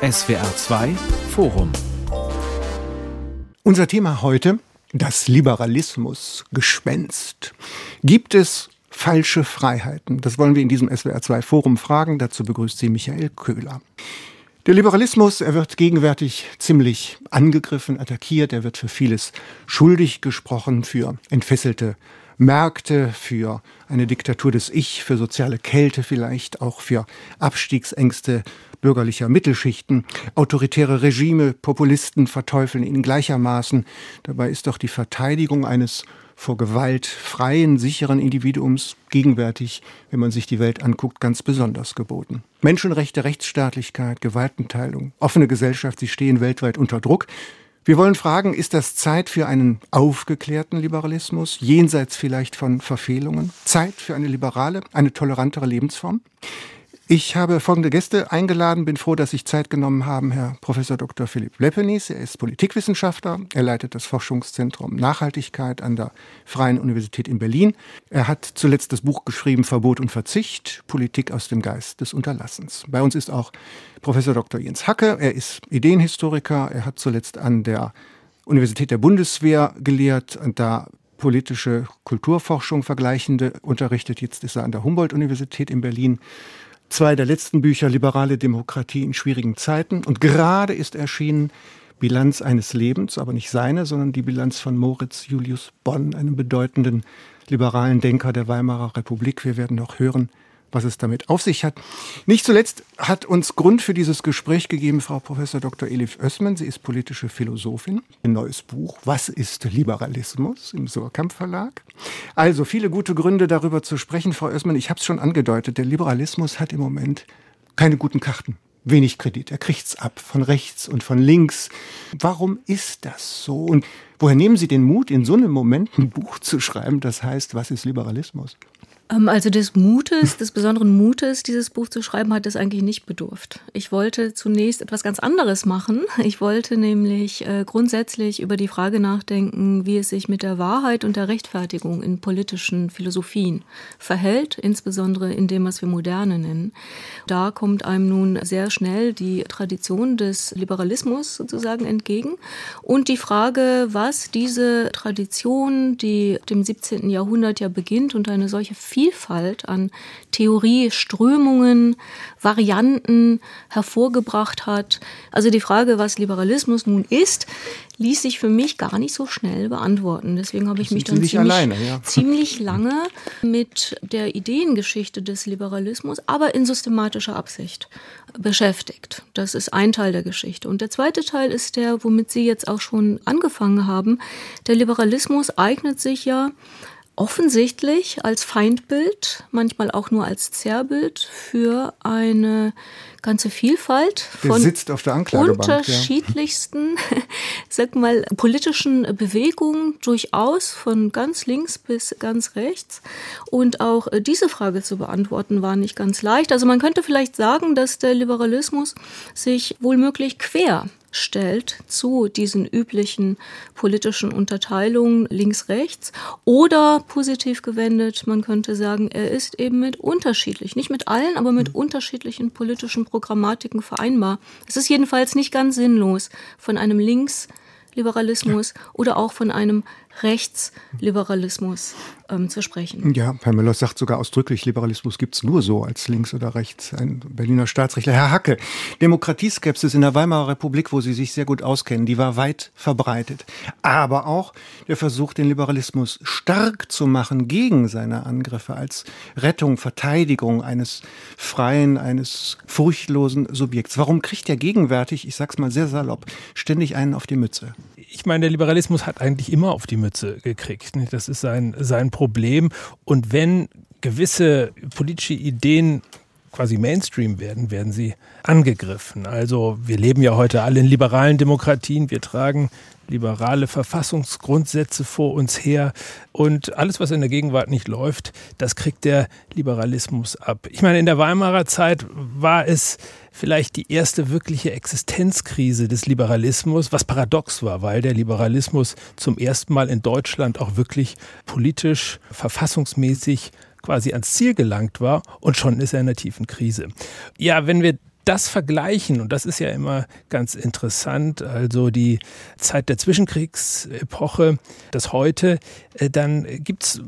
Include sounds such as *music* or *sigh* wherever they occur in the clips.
SWR 2 Forum. Unser Thema heute das Liberalismus-Gespenst. Gibt es falsche Freiheiten? Das wollen wir in diesem SWR 2 Forum fragen. Dazu begrüßt sie Michael Köhler. Der Liberalismus, er wird gegenwärtig ziemlich angegriffen, attackiert. Er wird für vieles schuldig gesprochen, für entfesselte Märkte, für eine Diktatur des Ich, für soziale Kälte vielleicht, auch für Abstiegsängste bürgerlicher Mittelschichten. Autoritäre Regime, Populisten verteufeln ihn gleichermaßen. Dabei ist doch die Verteidigung eines vor Gewalt freien, sicheren Individuums gegenwärtig, wenn man sich die Welt anguckt, ganz besonders geboten. Menschenrechte, Rechtsstaatlichkeit, Gewaltenteilung, offene Gesellschaft, sie stehen weltweit unter Druck. Wir wollen fragen, ist das Zeit für einen aufgeklärten Liberalismus, jenseits vielleicht von Verfehlungen? Zeit für eine liberale, eine tolerantere Lebensform? Ich habe folgende Gäste eingeladen, bin froh, dass Sie Zeit genommen haben. Herr Professor Dr. Philipp Leppenis, er ist Politikwissenschaftler, er leitet das Forschungszentrum Nachhaltigkeit an der Freien Universität in Berlin. Er hat zuletzt das Buch geschrieben Verbot und Verzicht, Politik aus dem Geist des Unterlassens. Bei uns ist auch Professor Dr. Jens Hacke, er ist Ideenhistoriker, er hat zuletzt an der Universität der Bundeswehr gelehrt und da politische Kulturforschung vergleichende unterrichtet. Jetzt ist er an der Humboldt-Universität in Berlin zwei der letzten Bücher Liberale Demokratie in schwierigen Zeiten. Und gerade ist erschienen Bilanz eines Lebens, aber nicht seine, sondern die Bilanz von Moritz Julius Bonn, einem bedeutenden liberalen Denker der Weimarer Republik. Wir werden noch hören, was es damit auf sich hat. Nicht zuletzt hat uns Grund für dieses Gespräch gegeben Frau Professor Dr. Elif Össmann. Sie ist politische Philosophin. Ein neues Buch, Was ist Liberalismus im Surkamp Verlag. Also viele gute Gründe darüber zu sprechen, Frau Össmann. Ich habe es schon angedeutet, der Liberalismus hat im Moment keine guten Karten. Wenig Kredit. Er kriegt's ab von rechts und von links. Warum ist das so? Und woher nehmen Sie den Mut, in so einem Moment ein Buch zu schreiben, das heißt, was ist Liberalismus? Ähm, also des Mutes, des besonderen Mutes, dieses Buch zu schreiben, hat es eigentlich nicht bedurft. Ich wollte zunächst etwas ganz anderes machen. Ich wollte nämlich äh, grundsätzlich über die Frage nachdenken, wie es sich mit der Wahrheit und der Rechtfertigung in politischen Philosophien verhält, insbesondere in dem, was wir Moderne nennen. Da kommt einem nun sehr schnell die Tradition des Liberalismus sozusagen entgegen und die Frage, was diese Tradition, die dem 17. Jahrhundert ja beginnt und eine solche Vielfalt an Theorie, Strömungen, Varianten hervorgebracht hat. Also die Frage, was Liberalismus nun ist, ließ sich für mich gar nicht so schnell beantworten. Deswegen habe ich mich dann ziemlich, alleine, ja. ziemlich lange mit der Ideengeschichte des Liberalismus, aber in systematischer Absicht beschäftigt. Das ist ein Teil der Geschichte. Und der zweite Teil ist der, womit Sie jetzt auch schon angefangen haben. Der Liberalismus eignet sich ja offensichtlich als Feindbild, manchmal auch nur als Zerrbild für eine ganze Vielfalt von unterschiedlichsten, ja. *laughs* sag mal, politischen Bewegungen, durchaus von ganz links bis ganz rechts. Und auch diese Frage zu beantworten war nicht ganz leicht. Also man könnte vielleicht sagen, dass der Liberalismus sich wohl möglich quer stellt zu diesen üblichen politischen Unterteilungen links-rechts oder positiv gewendet, man könnte sagen, er ist eben mit unterschiedlich, nicht mit allen, aber mit mhm. unterschiedlichen politischen Programmatiken vereinbar. Es ist jedenfalls nicht ganz sinnlos, von einem Linksliberalismus oder auch von einem Rechtsliberalismus ähm, zu sprechen. Ja, Herr Müller sagt sogar ausdrücklich, Liberalismus gibt es nur so als links oder rechts. Ein Berliner Staatsrechtler. Herr Hacke, Demokratieskepsis in der Weimarer Republik, wo Sie sich sehr gut auskennen, die war weit verbreitet. Aber auch der Versuch, den Liberalismus stark zu machen gegen seine Angriffe als Rettung, Verteidigung eines freien, eines furchtlosen Subjekts. Warum kriegt er gegenwärtig, ich sag's mal sehr salopp, ständig einen auf die Mütze? Ich meine, der Liberalismus hat eigentlich immer auf die Mütze gekriegt. Das ist sein, sein Problem. Und wenn gewisse politische Ideen quasi Mainstream werden, werden sie angegriffen. Also wir leben ja heute alle in liberalen Demokratien. Wir tragen liberale Verfassungsgrundsätze vor uns her. Und alles, was in der Gegenwart nicht läuft, das kriegt der Liberalismus ab. Ich meine, in der Weimarer Zeit war es vielleicht die erste wirkliche Existenzkrise des Liberalismus, was paradox war, weil der Liberalismus zum ersten Mal in Deutschland auch wirklich politisch, verfassungsmäßig quasi ans Ziel gelangt war und schon ist er in einer tiefen Krise. Ja, wenn wir das vergleichen, und das ist ja immer ganz interessant, also die Zeit der Zwischenkriegsepoche, das heute, äh, dann gibt's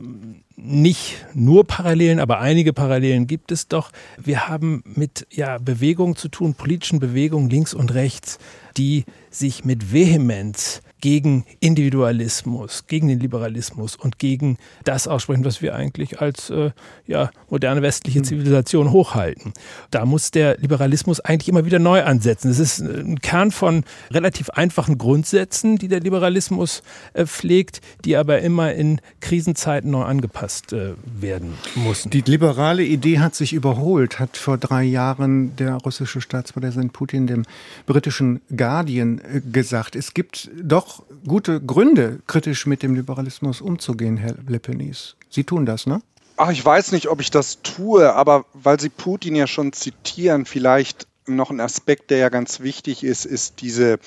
nicht nur Parallelen, aber einige Parallelen gibt es doch. Wir haben mit ja, Bewegungen zu tun, politischen Bewegungen links und rechts, die sich mit Vehemenz gegen Individualismus, gegen den Liberalismus und gegen das aussprechen, was wir eigentlich als äh, ja, moderne westliche hm. Zivilisation hochhalten. Da muss der Liberalismus eigentlich immer wieder neu ansetzen. Es ist ein Kern von relativ einfachen Grundsätzen, die der Liberalismus äh, pflegt, die aber immer in Krisenzeiten neu angepasst äh, werden müssen. Die liberale Idee hat sich überholt, hat vor drei Jahren der russische Staatspräsident Putin dem britischen Guardian äh, gesagt. Es gibt doch auch gute Gründe, kritisch mit dem Liberalismus umzugehen, Herr Lepenis. Sie tun das, ne? Ach, ich weiß nicht, ob ich das tue, aber weil Sie Putin ja schon zitieren, vielleicht noch ein Aspekt, der ja ganz wichtig ist, ist diese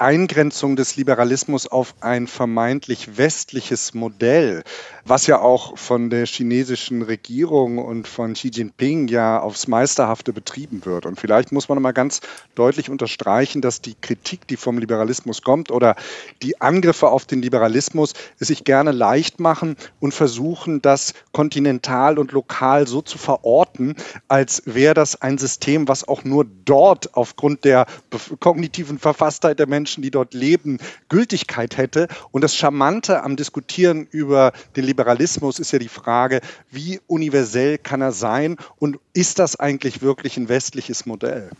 Eingrenzung des Liberalismus auf ein vermeintlich westliches Modell, was ja auch von der chinesischen Regierung und von Xi Jinping ja aufs Meisterhafte betrieben wird. Und vielleicht muss man mal ganz deutlich unterstreichen, dass die Kritik, die vom Liberalismus kommt oder die Angriffe auf den Liberalismus es sich gerne leicht machen und versuchen, das kontinental und lokal so zu verorten, als wäre das ein System, was auch nur dort aufgrund der kognitiven Verfasstheit der Menschen Menschen, die dort leben, Gültigkeit hätte. Und das Charmante am Diskutieren über den Liberalismus ist ja die Frage, wie universell kann er sein und ist das eigentlich wirklich ein westliches Modell?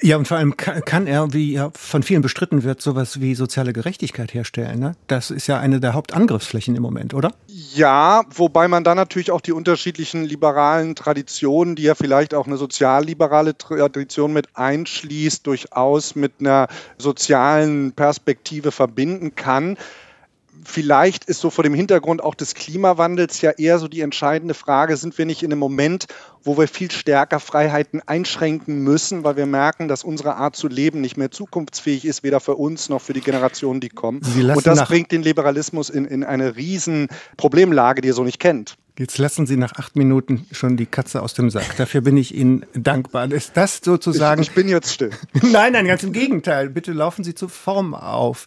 Ja, und vor allem kann, er, wie ja von vielen bestritten wird, sowas wie soziale Gerechtigkeit herstellen. Ne? Das ist ja eine der Hauptangriffsflächen im Moment, oder? Ja, wobei man dann natürlich auch die unterschiedlichen liberalen Traditionen, die ja vielleicht auch eine sozialliberale Tradition mit einschließt, durchaus mit einer sozialen Perspektive verbinden kann vielleicht ist so vor dem Hintergrund auch des Klimawandels ja eher so die entscheidende Frage, sind wir nicht in einem Moment, wo wir viel stärker Freiheiten einschränken müssen, weil wir merken, dass unsere Art zu leben nicht mehr zukunftsfähig ist, weder für uns noch für die Generationen, die kommen. Und das bringt den Liberalismus in, in eine riesen Problemlage, die er so nicht kennt. Jetzt lassen Sie nach acht Minuten schon die Katze aus dem Sack. Dafür bin ich Ihnen dankbar. Ist das sozusagen. Ich, ich bin jetzt still. *laughs* nein, nein, ganz im Gegenteil. Bitte laufen Sie zur Form auf.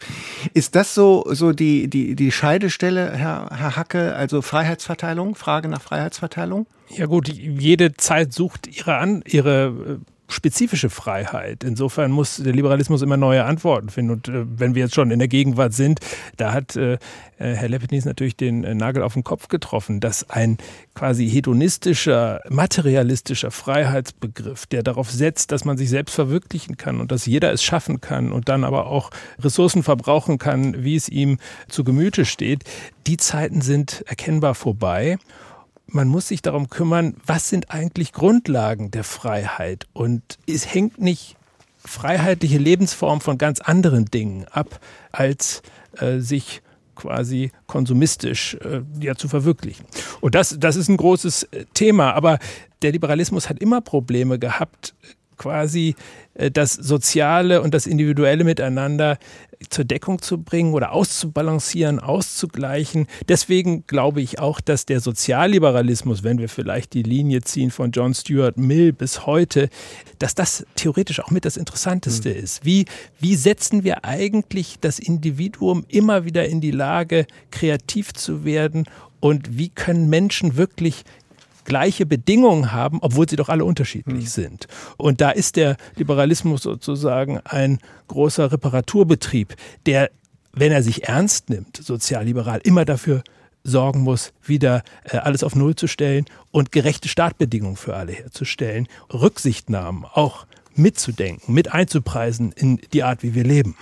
Ist das so, so die, die, die Scheidestelle, Herr, Herr Hacke, also Freiheitsverteilung, Frage nach Freiheitsverteilung? Ja gut, jede Zeit sucht ihre, an, ihre äh, spezifische Freiheit. Insofern muss der Liberalismus immer neue Antworten finden. Und äh, wenn wir jetzt schon in der Gegenwart sind, da hat äh, äh Herr Lepinis natürlich den äh, Nagel auf den Kopf getroffen, dass ein quasi hedonistischer, materialistischer Freiheitsbegriff, der darauf setzt, dass man sich selbst verwirklichen kann und dass jeder es schaffen kann und dann aber auch Ressourcen verbrauchen kann, wie es ihm zu Gemüte steht, die Zeiten sind erkennbar vorbei man muss sich darum kümmern, was sind eigentlich Grundlagen der Freiheit. Und es hängt nicht freiheitliche Lebensform von ganz anderen Dingen ab, als äh, sich quasi konsumistisch äh, ja, zu verwirklichen. Und das, das ist ein großes äh, Thema. Aber der Liberalismus hat immer Probleme gehabt, quasi äh, das Soziale und das Individuelle miteinander zur Deckung zu bringen oder auszubalancieren, auszugleichen. Deswegen glaube ich auch, dass der Sozialliberalismus, wenn wir vielleicht die Linie ziehen von John Stuart Mill bis heute, dass das theoretisch auch mit das Interessanteste mhm. ist. Wie, wie setzen wir eigentlich das Individuum immer wieder in die Lage, kreativ zu werden und wie können Menschen wirklich gleiche Bedingungen haben, obwohl sie doch alle unterschiedlich mhm. sind. Und da ist der Liberalismus sozusagen ein großer Reparaturbetrieb, der, wenn er sich ernst nimmt, sozialliberal, immer dafür sorgen muss, wieder äh, alles auf Null zu stellen und gerechte Startbedingungen für alle herzustellen, Rücksichtnahmen auch mitzudenken, mit einzupreisen in die Art, wie wir leben.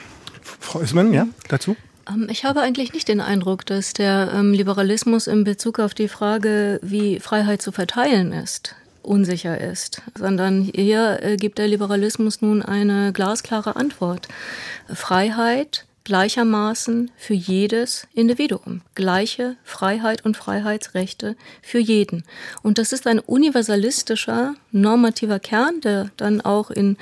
Frau Ismann, ja, dazu? Ähm, ich habe eigentlich nicht den Eindruck, dass der ähm, Liberalismus in Bezug auf die Frage, wie Freiheit zu verteilen ist, unsicher ist, sondern hier äh, gibt der Liberalismus nun eine glasklare Antwort. Freiheit gleichermaßen für jedes Individuum. Gleiche Freiheit und Freiheitsrechte für jeden. Und das ist ein universalistischer, normativer Kern, der dann auch in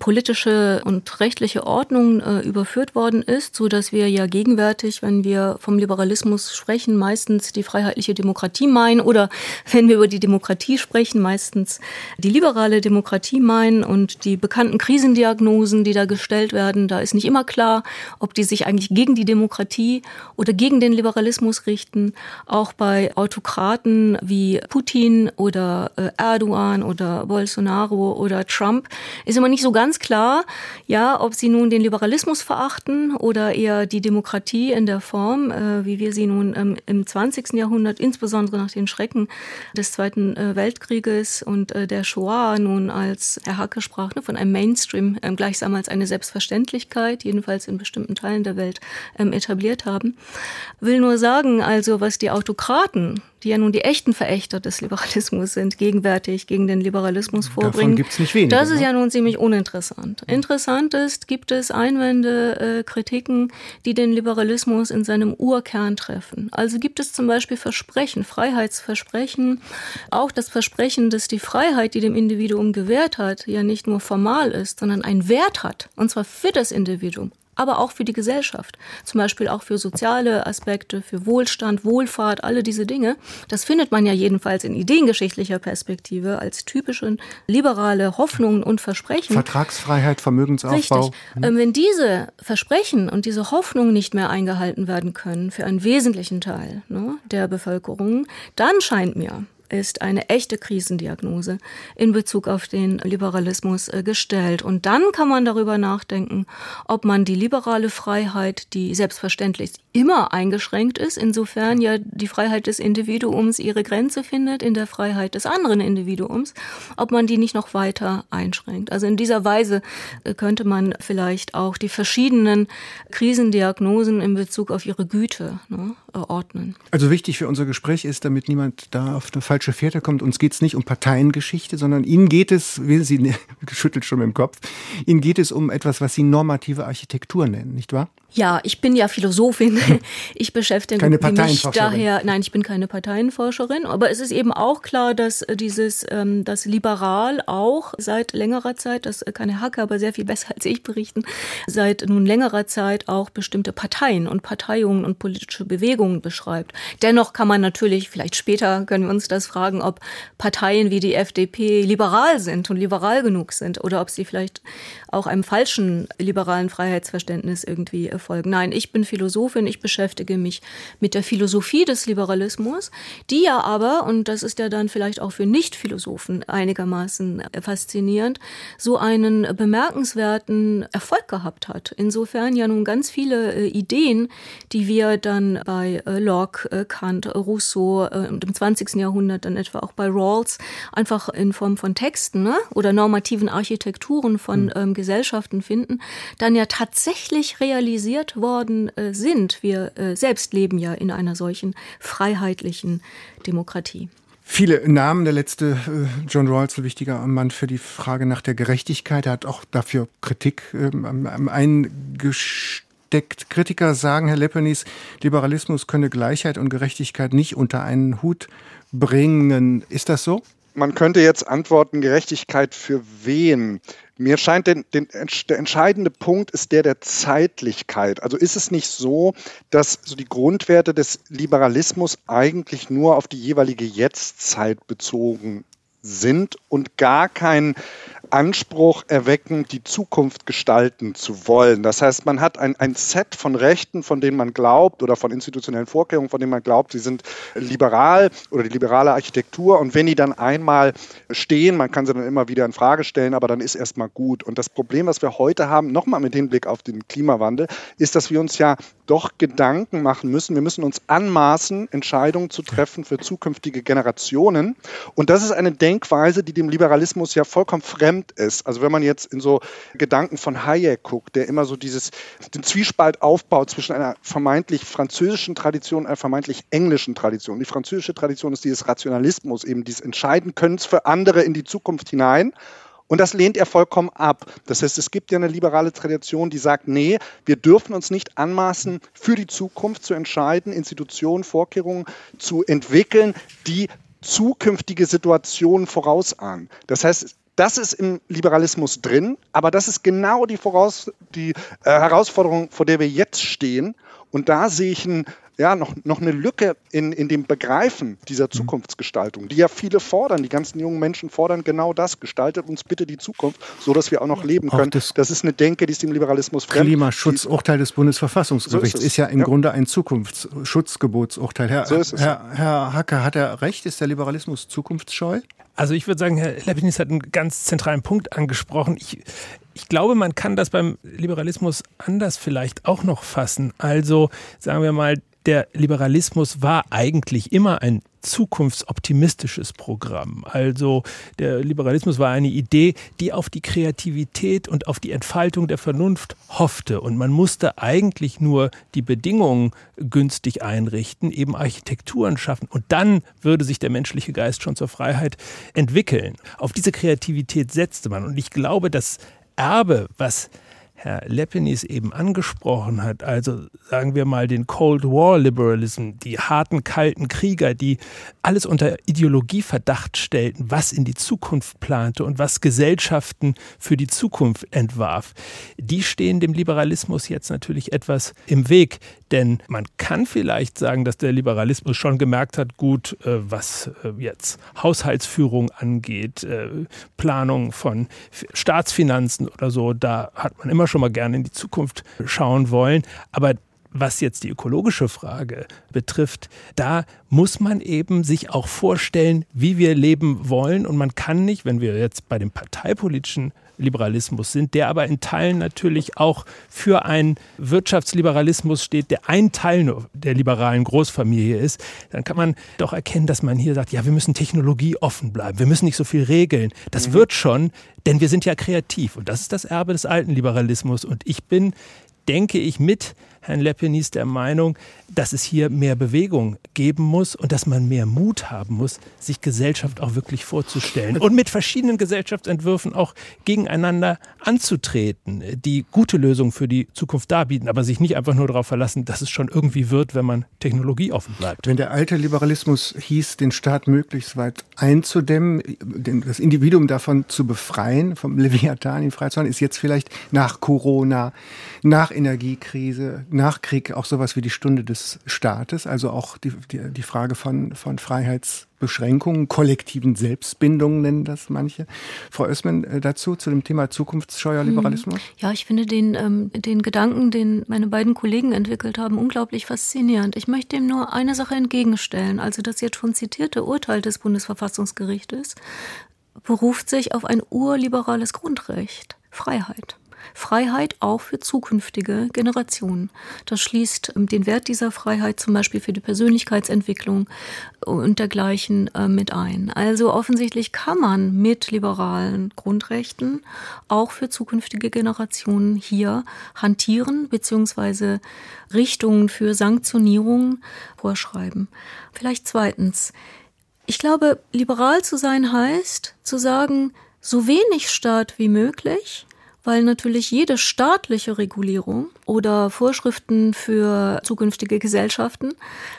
politische und rechtliche Ordnung äh, überführt worden ist, so dass wir ja gegenwärtig, wenn wir vom Liberalismus sprechen, meistens die freiheitliche Demokratie meinen oder wenn wir über die Demokratie sprechen, meistens die liberale Demokratie meinen und die bekannten Krisendiagnosen, die da gestellt werden, da ist nicht immer klar, ob die sich eigentlich gegen die Demokratie oder gegen den Liberalismus richten. Auch bei Autokraten wie Putin oder äh, Erdogan oder Bolsonaro oder Trump ist immer nicht so ganz klar, ja, ob sie nun den Liberalismus verachten oder eher die Demokratie in der Form, äh, wie wir sie nun ähm, im 20. Jahrhundert, insbesondere nach den Schrecken des Zweiten äh, Weltkrieges und äh, der Shoah nun als Herr Hacke sprach, ne, von einem Mainstream ähm, gleichsam als eine Selbstverständlichkeit, jedenfalls in bestimmten Teilen der Welt ähm, etabliert haben. Will nur sagen, also was die Autokraten die ja nun die echten Verächter des Liberalismus sind, gegenwärtig gegen den Liberalismus vorbringen. Davon gibt's nicht wenige, das ist ne? ja nun ziemlich uninteressant. Interessant ist, gibt es Einwände, äh, Kritiken, die den Liberalismus in seinem Urkern treffen. Also gibt es zum Beispiel Versprechen, Freiheitsversprechen, auch das Versprechen, dass die Freiheit, die dem Individuum gewährt hat, ja nicht nur formal ist, sondern einen Wert hat, und zwar für das Individuum, aber auch für die Gesellschaft. Zum Beispiel auch für soziale Aspekte, für Wohlstand, Wohlfahrt, alle diese Dinge. Das findet man ja jedenfalls in ideengeschichtlicher Perspektive als typische liberale Hoffnungen und Versprechen. Vertragsfreiheit, Vermögensaufbau. Richtig. Mhm. Wenn diese Versprechen und diese Hoffnungen nicht mehr eingehalten werden können für einen wesentlichen Teil ne, der Bevölkerung, dann scheint mir, ist eine echte Krisendiagnose in Bezug auf den Liberalismus äh, gestellt. Und dann kann man darüber nachdenken, ob man die liberale Freiheit, die selbstverständlich immer eingeschränkt ist, insofern ja die Freiheit des Individuums ihre Grenze findet in der Freiheit des anderen Individuums, ob man die nicht noch weiter einschränkt. Also in dieser Weise äh, könnte man vielleicht auch die verschiedenen Krisendiagnosen in Bezug auf ihre Güte ne, ordnen. Also wichtig für unser Gespräch ist, damit niemand da auf eine falsche Fährte kommt, uns geht es nicht um Parteiengeschichte, sondern Ihnen geht es, Sie *laughs* schüttelt schon im Kopf, Ihnen geht es um etwas, was Sie normative Architektur nennen, nicht wahr? Ja, ich bin ja Philosophin. *laughs* Ich beschäftige keine mich daher, nein, ich bin keine Parteienforscherin, aber es ist eben auch klar, dass äh, dieses, ähm, das Liberal auch seit längerer Zeit, das kann Herr Hacke aber sehr viel *laughs* besser als ich berichten, seit nun längerer Zeit auch bestimmte Parteien und Parteiungen und politische Bewegungen beschreibt. Dennoch kann man natürlich, vielleicht später können wir uns das fragen, ob Parteien wie die FDP liberal sind und liberal genug sind oder ob sie vielleicht auch einem falschen liberalen Freiheitsverständnis irgendwie äh, folgen. Nein, ich bin Philosophin, ich beschäftige mich mit der Philosophie des Liberalismus, die ja aber, und das ist ja dann vielleicht auch für Nicht-Philosophen einigermaßen faszinierend, so einen bemerkenswerten Erfolg gehabt hat. Insofern ja nun ganz viele äh, Ideen, die wir dann bei äh, Locke, äh, Kant, Rousseau und im 20. Jahrhundert dann etwa auch bei Rawls einfach in Form von Texten ne, oder normativen Architekturen von mhm. ähm, Gesellschaften finden, dann ja tatsächlich realisieren, kritisiert worden äh, sind. Wir äh, selbst leben ja in einer solchen freiheitlichen Demokratie. Viele Namen. Der letzte äh, John Rawls, ein wichtiger Mann für die Frage nach der Gerechtigkeit. Er hat auch dafür Kritik ähm, eingesteckt. Kritiker sagen, Herr Leppernis, Liberalismus könne Gleichheit und Gerechtigkeit nicht unter einen Hut bringen. Ist das so? Man könnte jetzt antworten, Gerechtigkeit für wen? Mir scheint, den, den, der entscheidende Punkt ist der der Zeitlichkeit. Also ist es nicht so, dass so die Grundwerte des Liberalismus eigentlich nur auf die jeweilige Jetztzeit bezogen sind und gar kein Anspruch erwecken, die Zukunft gestalten zu wollen. Das heißt, man hat ein, ein Set von Rechten, von denen man glaubt, oder von institutionellen Vorkehrungen, von denen man glaubt, sie sind liberal oder die liberale Architektur. Und wenn die dann einmal stehen, man kann sie dann immer wieder in Frage stellen, aber dann ist erstmal gut. Und das Problem, was wir heute haben, nochmal mit Hinblick auf den Klimawandel, ist, dass wir uns ja doch Gedanken machen müssen. Wir müssen uns anmaßen, Entscheidungen zu treffen für zukünftige Generationen. Und das ist eine Denkweise, die dem Liberalismus ja vollkommen fremd fremd ist. Also wenn man jetzt in so Gedanken von Hayek guckt, der immer so dieses, den Zwiespalt aufbaut zwischen einer vermeintlich französischen Tradition und einer vermeintlich englischen Tradition. Die französische Tradition ist dieses Rationalismus, eben dieses Entscheiden können für andere in die Zukunft hinein. Und das lehnt er vollkommen ab. Das heißt, es gibt ja eine liberale Tradition, die sagt, nee, wir dürfen uns nicht anmaßen, für die Zukunft zu entscheiden, Institutionen, Vorkehrungen zu entwickeln, die zukünftige Situationen vorausahnen. Das heißt, Das ist im Liberalismus drin, aber das ist genau die, Voraus die äh, Herausforderung, vor der wir jetzt stehen. Und da sehe ich ein ja, noch, noch eine Lücke in, in dem Begreifen dieser mhm. Zukunftsgestaltung, die ja viele fordern. Die ganzen jungen Menschen fordern genau das. Gestaltet uns bitte die Zukunft, so dass wir auch noch leben können. Das, das, ist eine Denke, die ist dem Liberalismus fremd. Klimaschutzurteil des Bundesverfassungsgerichts so ist, ist, ja im ja. Grunde ein Zukunftsschutzgebotsurteil. Herr, so Herr, Herr Hacker, hat er recht? Ist der Liberalismus zukunftsscheu? Also ich würde sagen, Herr Leibniz hat einen ganz zentralen Punkt angesprochen. Ich, ich glaube, man kann das beim Liberalismus anders vielleicht auch noch fassen. Also sagen wir mal, der Liberalismus war eigentlich immer ein zukunftsoptimistisches Programm. Also der Liberalismus war eine Idee, die auf die Kreativität und auf die Entfaltung der Vernunft hoffte. Und man musste eigentlich nur die Bedingungen günstig einrichten, eben Architekturen schaffen. Und dann würde sich der menschliche Geist schon zur Freiheit entwickeln. Auf diese Kreativität setzte man. Und ich glaube, das Erbe, was Herr Lepenis eben angesprochen hat, also sagen wir mal den Cold War Liberalism, die harten, kalten Krieger, die alles unter Ideologieverdacht stellten, was in die Zukunft plante und was Gesellschaften für die Zukunft entwarf, die stehen dem Liberalismus jetzt natürlich etwas im Weg. Denn man kann vielleicht sagen, dass der Liberalismus schon gemerkt hat, gut, äh, was äh, jetzt Haushaltsführung angeht, äh, Planung von Staatsfinanzen oder so, da hat man immer schon mal gerne in die Zukunft schauen wollen. Aber was jetzt die ökologische Frage betrifft, da muss man eben sich auch vorstellen, wie wir leben wollen. Und man kann nicht, wenn wir jetzt bei dem parteipolitischen Liberalismus sind, der aber in Teilen natürlich auch für einen Wirtschaftsliberalismus steht, der ein Teil der liberalen Großfamilie ist, dann kann man doch erkennen, dass man hier sagt, ja, wir müssen technologieoffen bleiben, wir müssen nicht so viel regeln. Das mhm. wird schon, denn wir sind ja kreativ und das ist das Erbe des alten Liberalismus und ich bin denke ich mit Herrn Lepenis der Meinung, dass es hier mehr Bewegung geben muss und dass man mehr Mut haben muss, sich Gesellschaft auch wirklich vorzustellen und mit verschiedenen Gesellschaftsentwürfen auch gegeneinander anzutreten, die gute Lösungen für die Zukunft darbieten, aber sich nicht einfach nur darauf verlassen, dass es schon irgendwie wird, wenn man technologieoffen bleibt. Wenn der alte Liberalismus hieß, den Staat möglichst weit einzudämmen, das Individuum davon zu befreien, vom Leviathan in Freizeit, ist jetzt vielleicht nach Corona, nach Energiekrise, nach Krieg auch sowas wie die Stunde des Staates, also auch die, die, die Frage von, von Freiheitsbeschränkungen, kollektiven Selbstbindungen nennen das manche. Frau Oessmann äh, dazu, zu dem Thema zukunftsscheuer Liberalismus? Mhm. Ja, ich finde den, ähm, den Gedanken, den meine beiden Kollegen entwickelt haben, unglaublich faszinierend. Ich möchte ihm nur eine Sache entgegenstellen. Also das jetzt schon zitierte Urteil des Bundesverfassungsgerichtes beruft sich auf ein urliberales Grundrecht, Freiheit. Freiheit auch für zukünftige Generationen. Das schließt ähm, den Wert dieser Freiheit zum Beispiel für die Persönlichkeitsentwicklung und dergleichen äh, mit ein. Also offensichtlich kann man mit liberalen Grundrechten auch für zukünftige Generationen hier hantieren bzw. Richtungen für Sanktionierung vorschreiben. Vielleicht zweitens. Ich glaube, liberal zu sein heißt, zu sagen, so wenig Staat wie möglich, weil natürlich jede staatliche Regulierung oder Vorschriften für zukünftige Gesellschaften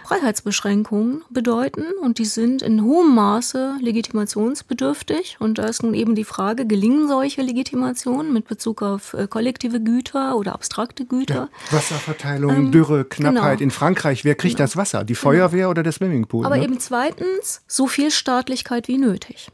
Freiheitsbeschränkungen bedeuten und die sind in hohem Maße legitimationsbedürftig. Und da ist nun eben die Frage, gelingen solche Legitimationen mit Bezug auf äh, kollektive Güter oder abstrakte Güter? Ja, Wasserverteilung, ähm, Dürre, Knappheit. Genau. In Frankreich, wer kriegt genau. das Wasser? Die Feuerwehr genau. oder der Swimmingpool? Aber ne? eben zweitens, so viel Staatlichkeit wie nötig.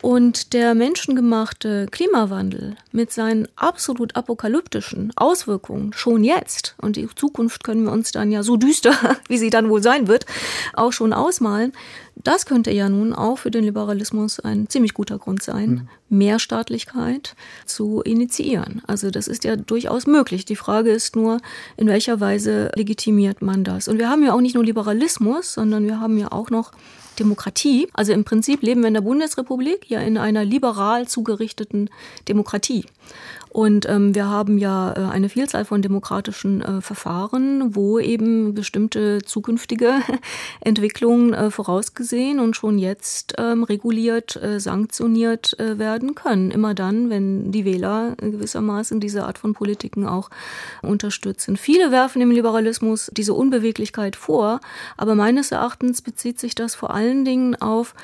Und der menschengemachte Klimawandel mit seinen absolut apokalyptischen Auswirkungen schon jetzt, und die Zukunft können wir uns dann ja so düster, *laughs* wie sie dann wohl sein wird, auch schon ausmalen, das könnte ja nun auch für den Liberalismus ein ziemlich guter Grund sein, mhm. mehr Staatlichkeit zu initiieren. Also das ist ja durchaus möglich. Die Frage ist nur, in welcher Weise legitimiert man das? Und wir haben ja auch nicht nur Liberalismus, sondern wir haben ja auch noch Demokratie. Also im Prinzip leben wir in der Bundesrepublik ja in einer liberal zugerichteten Demokratie. Und ähm, wir haben ja äh, eine Vielzahl von demokratischen äh, Verfahren, wo eben bestimmte zukünftige *laughs* Entwicklungen äh, vorausgesehen und schon jetzt ähm, reguliert, äh, sanktioniert äh, werden können. Immer dann, wenn die Wähler gewissermaßen diese Art von Politiken auch unterstützen. Viele werfen im Liberalismus diese Unbeweglichkeit vor, aber meines Erachtens bezieht sich das vor allen Dingen auf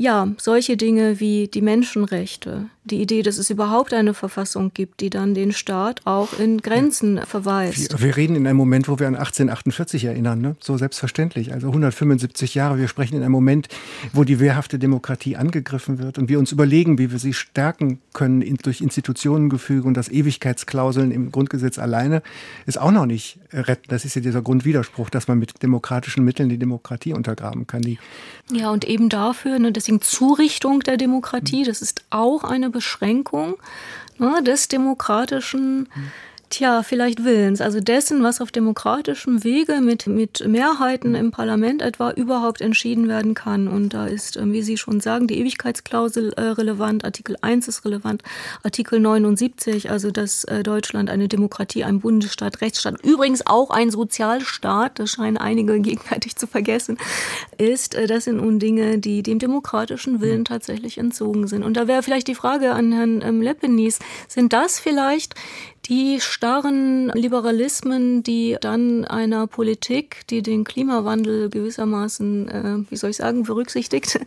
ja, solche Dinge wie die Menschenrechte, die Idee, dass es überhaupt eine Verfassung gibt, die dann den Staat auch in Grenzen verweist. Wir, wir reden in einem Moment, wo wir an 1848 erinnern, ne? so selbstverständlich. Also 175 Jahre. Wir sprechen in einem Moment, wo die wehrhafte Demokratie angegriffen wird und wir uns überlegen, wie wir sie stärken können in, durch Institutionengefüge und das Ewigkeitsklauseln im Grundgesetz alleine ist auch noch nicht retten. Das ist ja dieser Grundwiderspruch, dass man mit demokratischen Mitteln die Demokratie untergraben kann. Die ja, und eben dafür, ne, deswegen Zurichtung der Demokratie, das ist auch eine Beschränkung ne, des demokratischen Tja, vielleicht Willens, also dessen, was auf demokratischem Wege mit, mit Mehrheiten im Parlament etwa überhaupt entschieden werden kann. Und da ist, ähm, wie Sie schon sagen, die Ewigkeitsklausel äh, relevant, Artikel 1 ist relevant, Artikel 79, also dass äh, Deutschland eine Demokratie, ein Bundesstaat, Rechtsstaat, übrigens auch ein Sozialstaat, das scheinen einige gegenwärtig zu vergessen, ist, äh, das sind nun Dinge, die dem demokratischen Willen tatsächlich entzogen sind. Und da wäre vielleicht die Frage an Herrn ähm, Leppenis, sind das vielleicht die starren Liberalismen, die dann einer Politik, die den Klimawandel gewissermaßen, äh, wie soll ich sagen, berücksichtigt,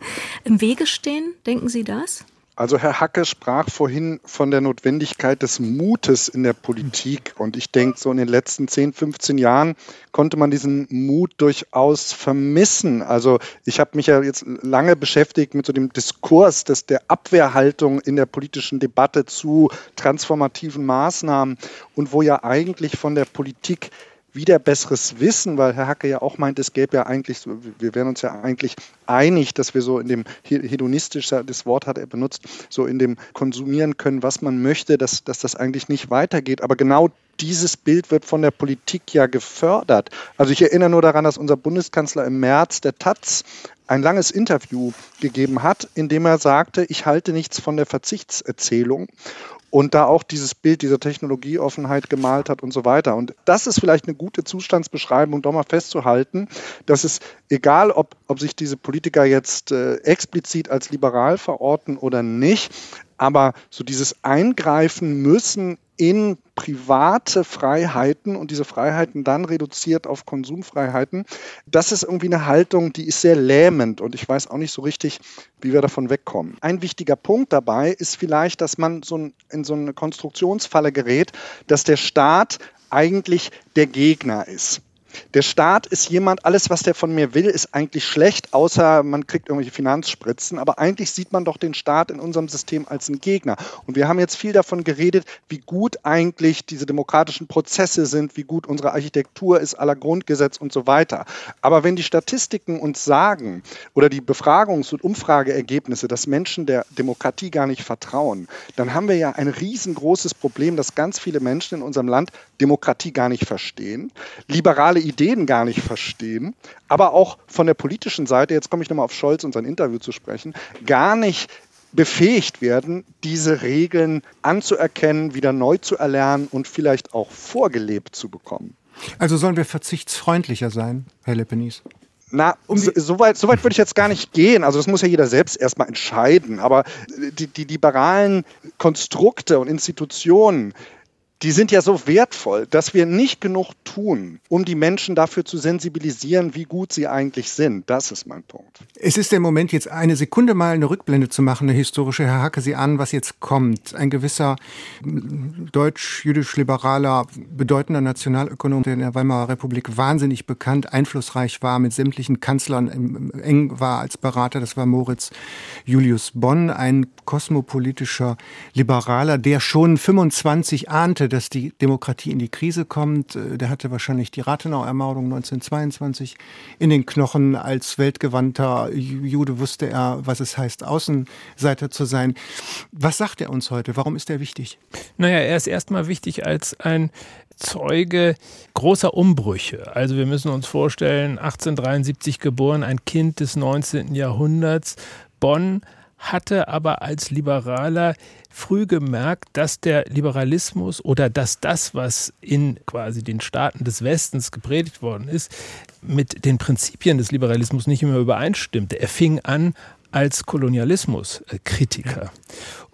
im Wege stehen? Denken Sie das? Also Herr Hacke sprach vorhin von der Notwendigkeit des Mutes in der Politik. Und ich denke, so in den letzten 10, 15 Jahren konnte man diesen Mut durchaus vermissen. Also ich habe mich ja jetzt lange beschäftigt mit so dem Diskurs des, der Abwehrhaltung in der politischen Debatte zu transformativen Maßnahmen und wo ja eigentlich von der Politik wieder besseres Wissen, weil Herr Hacke ja auch meint, es gäbe ja eigentlich, wir wären uns ja eigentlich einig, dass wir so in dem hedonistisch, das Wort hat er benutzt, so in dem konsumieren können, was man möchte, dass, dass das eigentlich nicht weitergeht. Aber genau dieses Bild wird von der Politik ja gefördert. Also ich erinnere nur daran, dass unser Bundeskanzler im März der Taz ein langes Interview gegeben hat, in dem er sagte, ich halte nichts von der Verzichtserzählung und da auch dieses Bild dieser Technologieoffenheit gemalt hat und so weiter. Und das ist vielleicht eine gute Zustandsbeschreibung, doch mal festzuhalten, dass es egal, ob, ob sich diese Politiker jetzt äh, explizit als liberal verorten oder nicht, aber so dieses Eingreifen müssen in private Freiheiten und diese Freiheiten dann reduziert auf Konsumfreiheiten, das ist irgendwie eine Haltung, die ist sehr lähmend und ich weiß auch nicht so richtig, wie wir davon wegkommen. Ein wichtiger Punkt dabei ist vielleicht, dass man so in so eine Konstruktionsfalle gerät, dass der Staat eigentlich der Gegner ist. Der Staat ist jemand, alles, was der von mir will, ist eigentlich schlecht, außer man kriegt irgendwelche Finanzspritzen. Aber eigentlich sieht man doch den Staat in unserem System als einen Gegner. Und wir haben jetzt viel davon geredet, wie gut eigentlich diese demokratischen Prozesse sind, wie gut unsere Architektur ist, aller Grundgesetz und so weiter. Aber wenn die Statistiken uns sagen oder die Befragungs- und Umfrageergebnisse, dass Menschen der Demokratie gar nicht vertrauen, dann haben wir ja ein riesengroßes Problem, dass ganz viele Menschen in unserem Land Demokratie gar nicht verstehen. Liberale Ideen gar nicht verstehen, aber auch von der politischen Seite, jetzt komme ich nochmal auf Scholz und sein Interview zu sprechen, gar nicht befähigt werden, diese Regeln anzuerkennen, wieder neu zu erlernen und vielleicht auch vorgelebt zu bekommen. Also sollen wir verzichtsfreundlicher sein, Herr Lepenies? Na, um so, so, weit, so weit würde ich jetzt gar nicht gehen. Also das muss ja jeder selbst erstmal entscheiden. Aber die, die liberalen Konstrukte und Institutionen, die sind ja so wertvoll, dass wir nicht genug tun, um die Menschen dafür zu sensibilisieren, wie gut sie eigentlich sind. Das ist mein Punkt. Es ist der Moment, jetzt eine Sekunde mal eine Rückblende zu machen, eine historische. Herr Hacke, Sie ahnen, was jetzt kommt. Ein gewisser deutsch-jüdisch-liberaler, bedeutender Nationalökonom, der in der Weimarer Republik wahnsinnig bekannt, einflussreich war, mit sämtlichen Kanzlern eng war als Berater, das war Moritz Julius Bonn, ein kosmopolitischer Liberaler, der schon 25 ahnte, dass die Demokratie in die Krise kommt. Äh, der hatte wahrscheinlich die Rathenau-Ermordung 1922 in den Knochen. Als weltgewandter Jude wusste er, was es heißt, Außenseiter zu sein. Was sagt er uns heute? Warum ist er wichtig? Naja, er ist erstmal wichtig als ein Zeuge großer Umbrüche. Also wir müssen uns vorstellen, 1873 geboren, ein Kind des 19. Jahrhunderts, Bonn hatte aber als Liberaler früh gemerkt, dass der Liberalismus oder dass das, was in quasi den Staaten des Westens gepredigt worden ist, mit den Prinzipien des Liberalismus nicht immer übereinstimmte. Er fing an als Kolonialismuskritiker.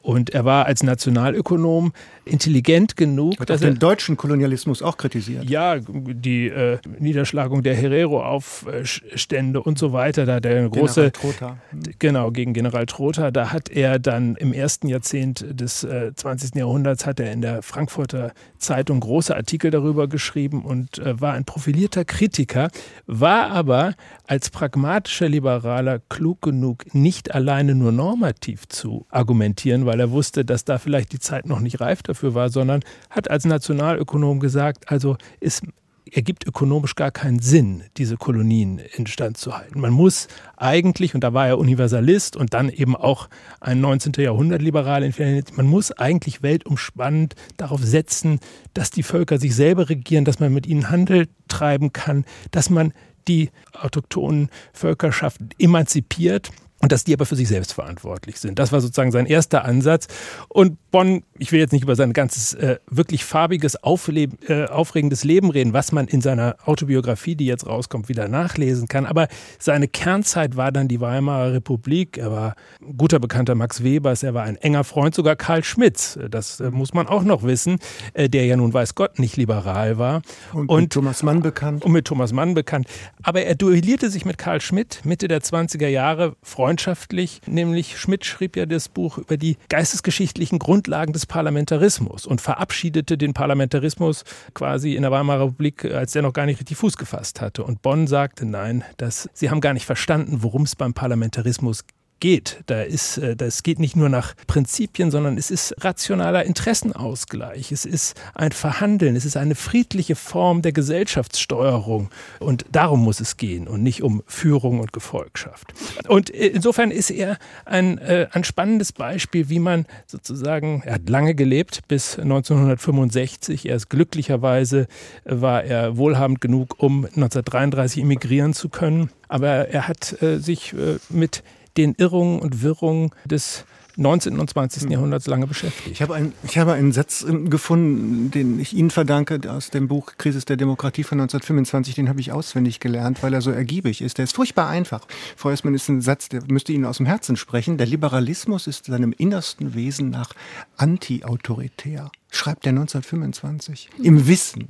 Und er war als Nationalökonom intelligent genug, Hat dass er den deutschen Kolonialismus auch kritisiert. Ja, die äh, Niederschlagung der Herero-Aufstände und so weiter, da der große Trotha. genau gegen General Trotha, da hat er dann im ersten Jahrzehnt des äh, 20. Jahrhunderts hat er in der Frankfurter Zeitung große Artikel darüber geschrieben und äh, war ein profilierter Kritiker, war aber als pragmatischer Liberaler klug genug, nicht alleine nur normativ zu argumentieren, weil er wusste, dass da vielleicht die Zeit noch nicht reif dafür war, sondern hat als Nationalökonom gesagt, also es ergibt ökonomisch gar keinen Sinn, diese Kolonien instand zu halten. Man muss eigentlich, und da war er Universalist und dann eben auch ein 19. Jahrhundert Liberal, man muss eigentlich weltumspannend darauf setzen, dass die Völker sich selber regieren, dass man mit ihnen Handel treiben kann, dass man die autochthonen Völkerschaften emanzipiert und dass die aber für sich selbst verantwortlich sind. Das war sozusagen sein erster Ansatz. Und Bonn, ich will jetzt nicht über sein ganzes äh, wirklich farbiges, äh, aufregendes Leben reden, was man in seiner Autobiografie, die jetzt rauskommt, wieder nachlesen kann. Aber seine Kernzeit war dann die Weimarer Republik. Er war ein guter Bekannter Max Webers, er war ein enger Freund sogar Karl Schmitz. Das äh, muss man auch noch wissen, äh, der ja nun weiß Gott nicht liberal war. Und, und mit Thomas Mann bekannt. Und mit Thomas Mann bekannt. Aber er duellierte sich mit Karl Schmidt Mitte der 20er Jahre, Freund freundschaftlich, nämlich Schmidt schrieb ja das Buch über die geistesgeschichtlichen Grundlagen des Parlamentarismus und verabschiedete den Parlamentarismus quasi in der Weimarer Republik, als der noch gar nicht richtig Fuß gefasst hatte. Und Bonn sagte, nein, das, sie haben gar nicht verstanden, worum es beim Parlamentarismus geht. Da ist, äh, das geht nicht nur nach Prinzipien, sondern es ist rationaler Interessenausgleich. Es ist ein Verhandeln. Es ist eine friedliche Form der Gesellschaftssteuerung. Und darum muss es gehen und nicht um Führung und Gefolgschaft. Und insofern ist er ein, äh, ein spannendes Beispiel, wie man sozusagen, er hat lange gelebt bis 1965. Er ist glücklicherweise, war er wohlhabend genug, um 1933 emigrieren zu können. Aber er hat äh, sich äh, mit den Irrungen und Wirrungen des 19. und 20. Hm. Jahrhunderts lange beschäftigt. Ich habe, ein, ich habe einen Satz gefunden, den ich Ihnen verdanke, aus dem Buch Krisis der Demokratie von 1925. Den habe ich auswendig gelernt, weil er so ergiebig ist. Der ist furchtbar einfach. Frau Esmann ist ein Satz, der müsste Ihnen aus dem Herzen sprechen. Der Liberalismus ist seinem innersten Wesen nach anti-autoritär schreibt er 1925, im Wissen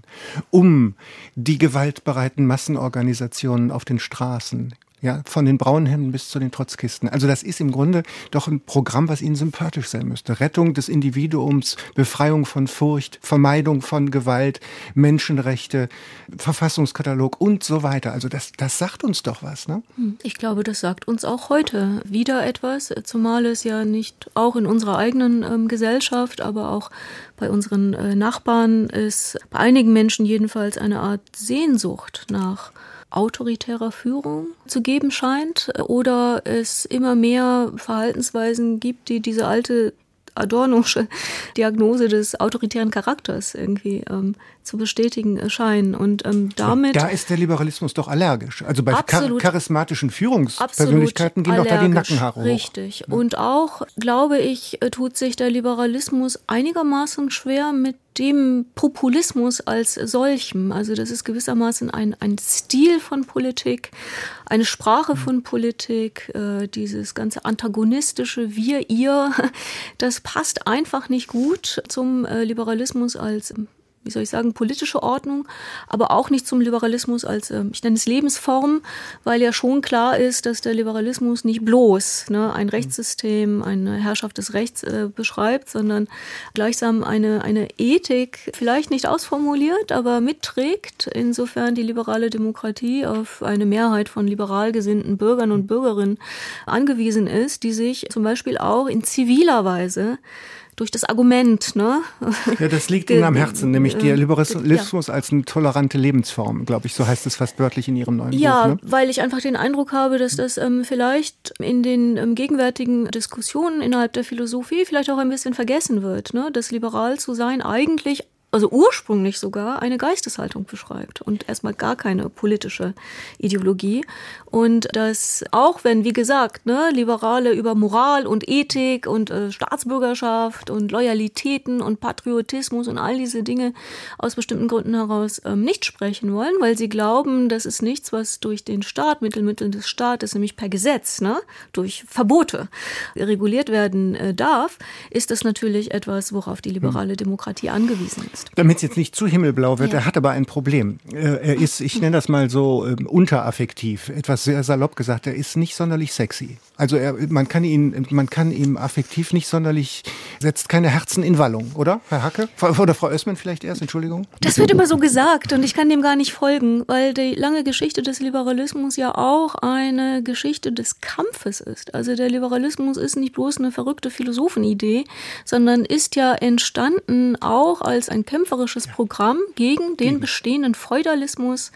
um die gewaltbereiten Massenorganisationen auf den Straßen, ja, von den Braunhemden bis zu den Trotzkisten. Also das ist im Grunde doch ein Programm, was Ihnen sympathisch sein müsste. Rettung des Individuums, Befreiung von Furcht, Vermeidung von Gewalt, Menschenrechte, Verfassungskatalog und so weiter. Also das, das sagt uns doch was, ne? Hm, ich glaube, das sagt uns auch heute wieder etwas, zumal es ja nicht auch in unserer eigenen ähm, Gesellschaft, aber auch bei unseren äh, Nachbarn ist bei einigen Menschen jedenfalls eine Art Sehnsucht nach autoritärer Führung zu geben scheint oder es immer mehr Verhaltensweisen gibt, die diese alte Adornosche Diagnose des autoritären Charakters irgendwie ähm, zu bestätigen scheinen. Und ähm, damit. Da ist der Liberalismus doch allergisch. Also bei absolut, charismatischen Führungspersönlichkeiten gehen doch da die Nackenhaare hoch. Richtig. Ja. Und auch, glaube ich, tut sich der Liberalismus einigermaßen schwer mit dem Populismus als solchem. Also das ist gewissermaßen ein, ein Stil von Politik, eine Sprache von Politik, äh, dieses ganze antagonistische Wir, ihr, *laughs* das passt einfach nicht gut zum äh, Liberalismus als wie soll ich sagen, politische Ordnung, aber auch nicht zum Liberalismus als, äh, ich nenne es Lebensform, weil ja schon klar ist, dass der Liberalismus nicht bloß ne, ein mhm. Rechtssystem, eine Herrschaft des Rechts äh, beschreibt, sondern gleichsam eine, eine Ethik, vielleicht nicht ausformuliert, aber mitträgt, insofern die liberale Demokratie auf eine Mehrheit von liberal gesinnten Bürgern und Bürgerinnen angewiesen ist, die sich zum Beispiel auch in ziviler Weise durch das Argument. Ne? Ja, das liegt Ihnen am Herzen, nämlich der Liberalismus ja. als eine tolerante Lebensform, glaube ich, so heißt es fast wörtlich in Ihrem neuen ja, Buch. Ja, ne? weil ich einfach den Eindruck habe, dass das ähm, vielleicht in den ähm, gegenwärtigen Diskussionen innerhalb der Philosophie vielleicht auch ein bisschen vergessen wird, ne? dass liberal zu sein eigentlich also ursprünglich sogar eine Geisteshaltung beschreibt und erstmal gar keine politische Ideologie. Und dass auch wenn, wie gesagt, ne, Liberale über Moral und Ethik und äh, Staatsbürgerschaft und Loyalitäten und Patriotismus und all diese Dinge aus bestimmten Gründen heraus ähm, nicht sprechen wollen, weil sie glauben, das ist nichts, was durch den Staat, Mittelmittel des Staates, nämlich per Gesetz, ne, durch Verbote reguliert werden äh, darf, ist das natürlich etwas, worauf die liberale Demokratie angewiesen ist ist. Damit es jetzt nicht zu himmelblau wird, ja. er hat aber ein Problem. Äh, er ist, ich nenne das mal so ähm, unteraffektiv, etwas sehr salopp gesagt, er ist nicht sonderlich sexy. Also er, man kann ihn, man kann ihm affektiv nicht sonderlich, setzt keine Herzen in Wallung, oder, Herr Hacke? Oder Frau Össmann vielleicht erst, Entschuldigung? Das wird immer so gesagt und ich kann dem gar nicht folgen, weil die lange Geschichte des Liberalismus ja auch eine Geschichte des Kampfes ist. Also der Liberalismus ist nicht bloß eine verrückte Philosophenidee, sondern ist ja entstanden auch als ein kämpferisches Programm gegen den bestehenden Feudalismus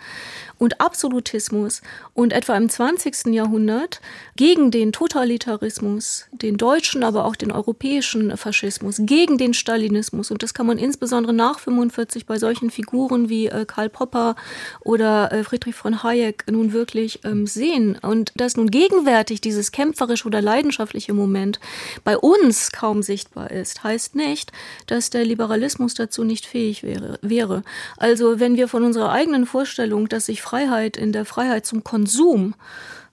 und Absolutismus und etwa im 20. Jahrhundert gegen den Totalitarismus, den deutschen, aber auch den europäischen Faschismus, gegen den Stalinismus. Und das kann man insbesondere nach 45 bei solchen Figuren wie äh, Karl Popper oder äh, Friedrich von Hayek nun wirklich ähm, sehen. Und dass nun gegenwärtig dieses kämpferische oder leidenschaftliche Moment bei uns kaum sichtbar ist, heißt nicht, dass der Liberalismus dazu nicht fähig wäre. wäre. Also wenn wir von unserer eigenen Vorstellung, dass sich Freiheit in der Freiheit zum Konsum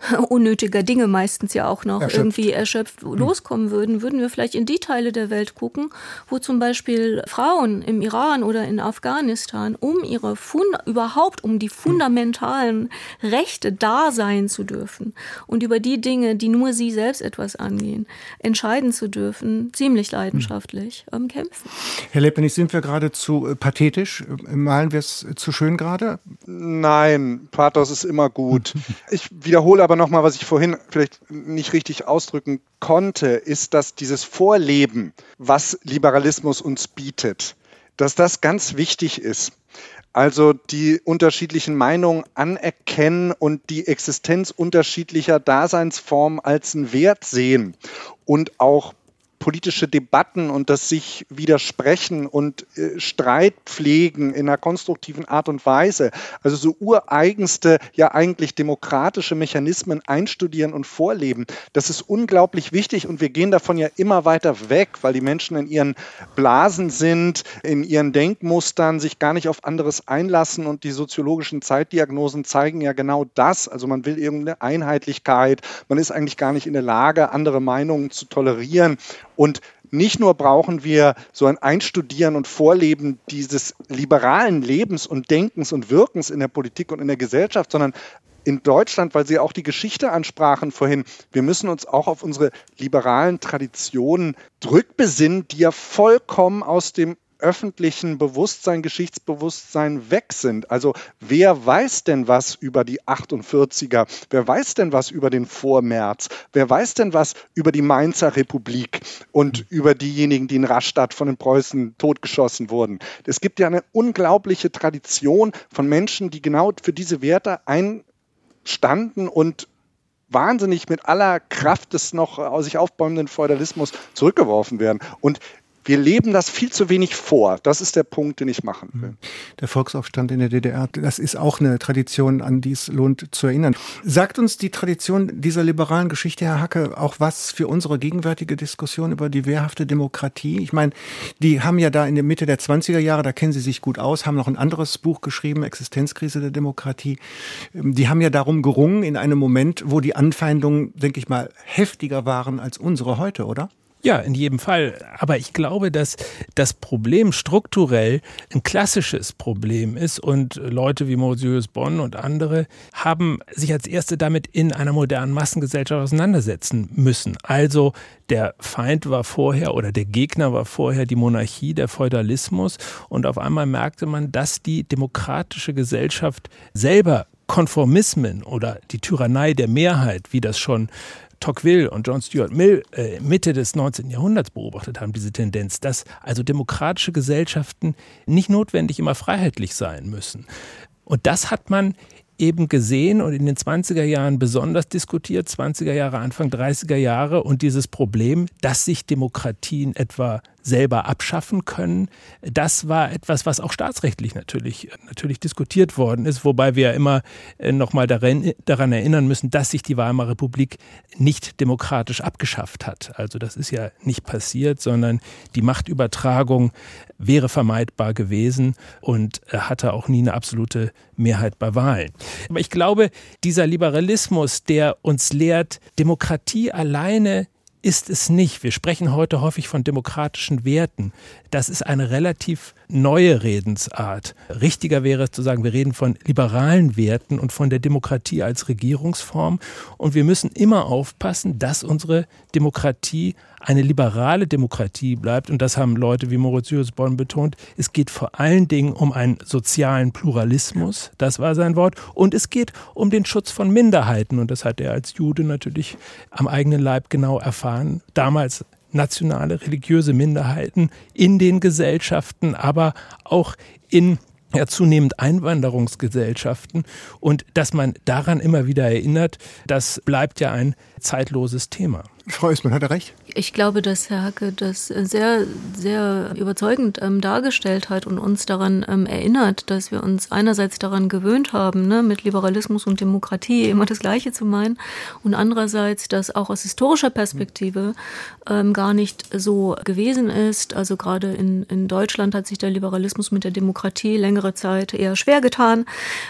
*laughs* unnötiger Dinge meistens ja auch noch erschöpft. irgendwie erschöpft hm. loskommen würden, würden wir vielleicht in die Teile der Welt gucken, wo zum Beispiel Frauen im Iran oder in Afghanistan um ihre Fund überhaupt um die hm. fundamentalen Rechte da sein zu dürfen und über die Dinge, die nur sie selbst etwas angehen, entscheiden zu dürfen, ziemlich leidenschaftlich ähm, kämpfen. Herr Leppenich, sind wir gerade zu äh, pathetisch? Malen wir es zu schön gerade? Nein, Pathos ist immer gut. Ich wiederhole aber aber nochmal, was ich vorhin vielleicht nicht richtig ausdrücken konnte, ist, dass dieses Vorleben, was Liberalismus uns bietet, dass das ganz wichtig ist. Also die unterschiedlichen Meinungen anerkennen und die Existenz unterschiedlicher Daseinsformen als einen Wert sehen und auch politische Debatten und das sich widersprechen und äh, Streit pflegen in einer konstruktiven Art und Weise, also so ureigenste, ja eigentlich demokratische Mechanismen einstudieren und vorleben, das ist unglaublich wichtig und wir gehen davon ja immer weiter weg, weil die Menschen in ihren Blasen sind, in ihren Denkmustern, sich gar nicht auf anderes einlassen und die soziologischen Zeitdiagnosen zeigen ja genau das. Also man will irgendeine Einheitlichkeit, man ist eigentlich gar nicht in der Lage, andere Meinungen zu tolerieren und nicht nur brauchen wir so ein Einstudieren und Vorleben dieses liberalen Lebens und Denkens und Wirkens in der Politik und in der Gesellschaft, sondern in Deutschland, weil Sie auch die Geschichte ansprachen vorhin, wir müssen uns auch auf unsere liberalen Traditionen zurückbesinnen, die ja vollkommen aus dem öffentlichen Bewusstsein, Geschichtsbewusstsein weg sind. Also wer weiß denn was über die 48er? Wer weiß denn was über den Vormärz? Wer weiß denn was über die Mainzer Republik und über diejenigen, die in Rastatt von den Preußen totgeschossen wurden? Es gibt ja eine unglaubliche Tradition von Menschen, die genau für diese Werte einstanden und wahnsinnig mit aller Kraft des noch sich aufbäumenden Feudalismus zurückgeworfen werden. Und wir leben das viel zu wenig vor. Das ist der Punkt, den ich machen will. Der Volksaufstand in der DDR, das ist auch eine Tradition, an die es lohnt zu erinnern. Sagt uns die Tradition dieser liberalen Geschichte, Herr Hacke, auch was für unsere gegenwärtige Diskussion über die wehrhafte Demokratie? Ich meine, die haben ja da in der Mitte der 20er Jahre, da kennen Sie sich gut aus, haben noch ein anderes Buch geschrieben, Existenzkrise der Demokratie. Die haben ja darum gerungen in einem Moment, wo die Anfeindungen, denke ich mal, heftiger waren als unsere heute, oder? Ja, in jedem Fall. Aber ich glaube, dass das Problem strukturell ein klassisches Problem ist und Leute wie Mosius Bonn und andere haben sich als Erste damit in einer modernen Massengesellschaft auseinandersetzen müssen. Also der Feind war vorher oder der Gegner war vorher die Monarchie, der Feudalismus und auf einmal merkte man, dass die demokratische Gesellschaft selber Konformismen oder die Tyrannei der Mehrheit, wie das schon Tocqueville und John Stuart Mill äh, Mitte des 19. Jahrhunderts beobachtet haben, diese Tendenz, dass also demokratische Gesellschaften nicht notwendig immer freiheitlich sein müssen. Und das hat man eben gesehen und in den 20er Jahren besonders diskutiert, 20er Jahre, Anfang 30er Jahre und dieses Problem, dass sich Demokratien etwa selber abschaffen können. Das war etwas, was auch staatsrechtlich natürlich, natürlich diskutiert worden ist, wobei wir ja immer äh, nochmal daran, daran erinnern müssen, dass sich die Weimarer Republik nicht demokratisch abgeschafft hat. Also das ist ja nicht passiert, sondern die Machtübertragung wäre vermeidbar gewesen und hatte auch nie eine absolute Mehrheit bei Wahlen. Aber ich glaube, dieser Liberalismus, der uns lehrt, Demokratie alleine ist es nicht. Wir sprechen heute häufig von demokratischen Werten. Das ist eine relativ neue Redensart. Richtiger wäre es zu sagen, wir reden von liberalen Werten und von der Demokratie als Regierungsform. Und wir müssen immer aufpassen, dass unsere Demokratie eine liberale Demokratie bleibt. Und das haben Leute wie Mauritius Bonn betont. Es geht vor allen Dingen um einen sozialen Pluralismus. Das war sein Wort. Und es geht um den Schutz von Minderheiten. Und das hat er als Jude natürlich am eigenen Leib genau erfahren. Damals nationale religiöse Minderheiten in den Gesellschaften, aber auch in ja, zunehmend Einwanderungsgesellschaften und dass man daran immer wieder erinnert, das bleibt ja ein zeitloses Thema. Frau Ismann, hat er recht? Ich glaube, dass Herr Hacke das sehr, sehr überzeugend ähm, dargestellt hat und uns daran ähm, erinnert, dass wir uns einerseits daran gewöhnt haben, ne, mit Liberalismus und Demokratie immer das Gleiche zu meinen und andererseits, dass auch aus historischer Perspektive ähm, gar nicht so gewesen ist. Also gerade in, in Deutschland hat sich der Liberalismus mit der Demokratie längere Zeit eher schwer getan.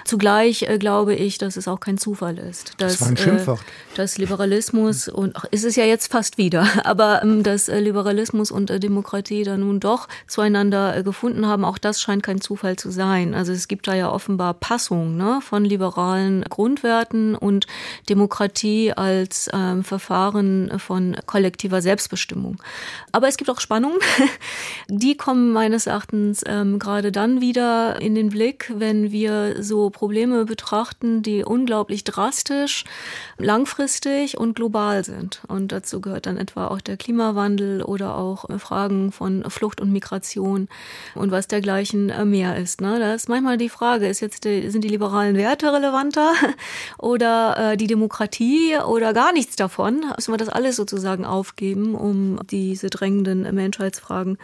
Zugleich äh, glaube ich, dass es auch kein Zufall ist. Dass, das war ein Schimpfwort. Äh, dass Liberalismus und ach, ist es ja jetzt fast wieder, aber ähm, dass äh, Liberalismus und äh, Demokratie da nun doch zueinander äh, gefunden haben, auch das scheint kein Zufall zu sein. Also es gibt da ja offenbar Passung ne, von liberalen Grundwerten und Demokratie als ähm, Verfahren von kollektiver Selbstbestimmung. Aber es gibt auch Spannungen, *laughs* die kommen meines Erachtens ähm, gerade dann wieder in den Blick, wenn wir so Probleme betrachten, die unglaublich drastisch, langfristig und global sind. Und dazu gehört dann etwa auch der Klimawandel oder auch äh, Fragen von Flucht und Migration und was dergleichen äh, mehr ist. Ne? Da ist manchmal die Frage, ist jetzt die, sind die liberalen Werte relevanter *laughs* oder äh, die Demokratie oder gar nichts davon? Müssen wir das alles sozusagen aufgeben, um diese drängenden Menschheitsfragen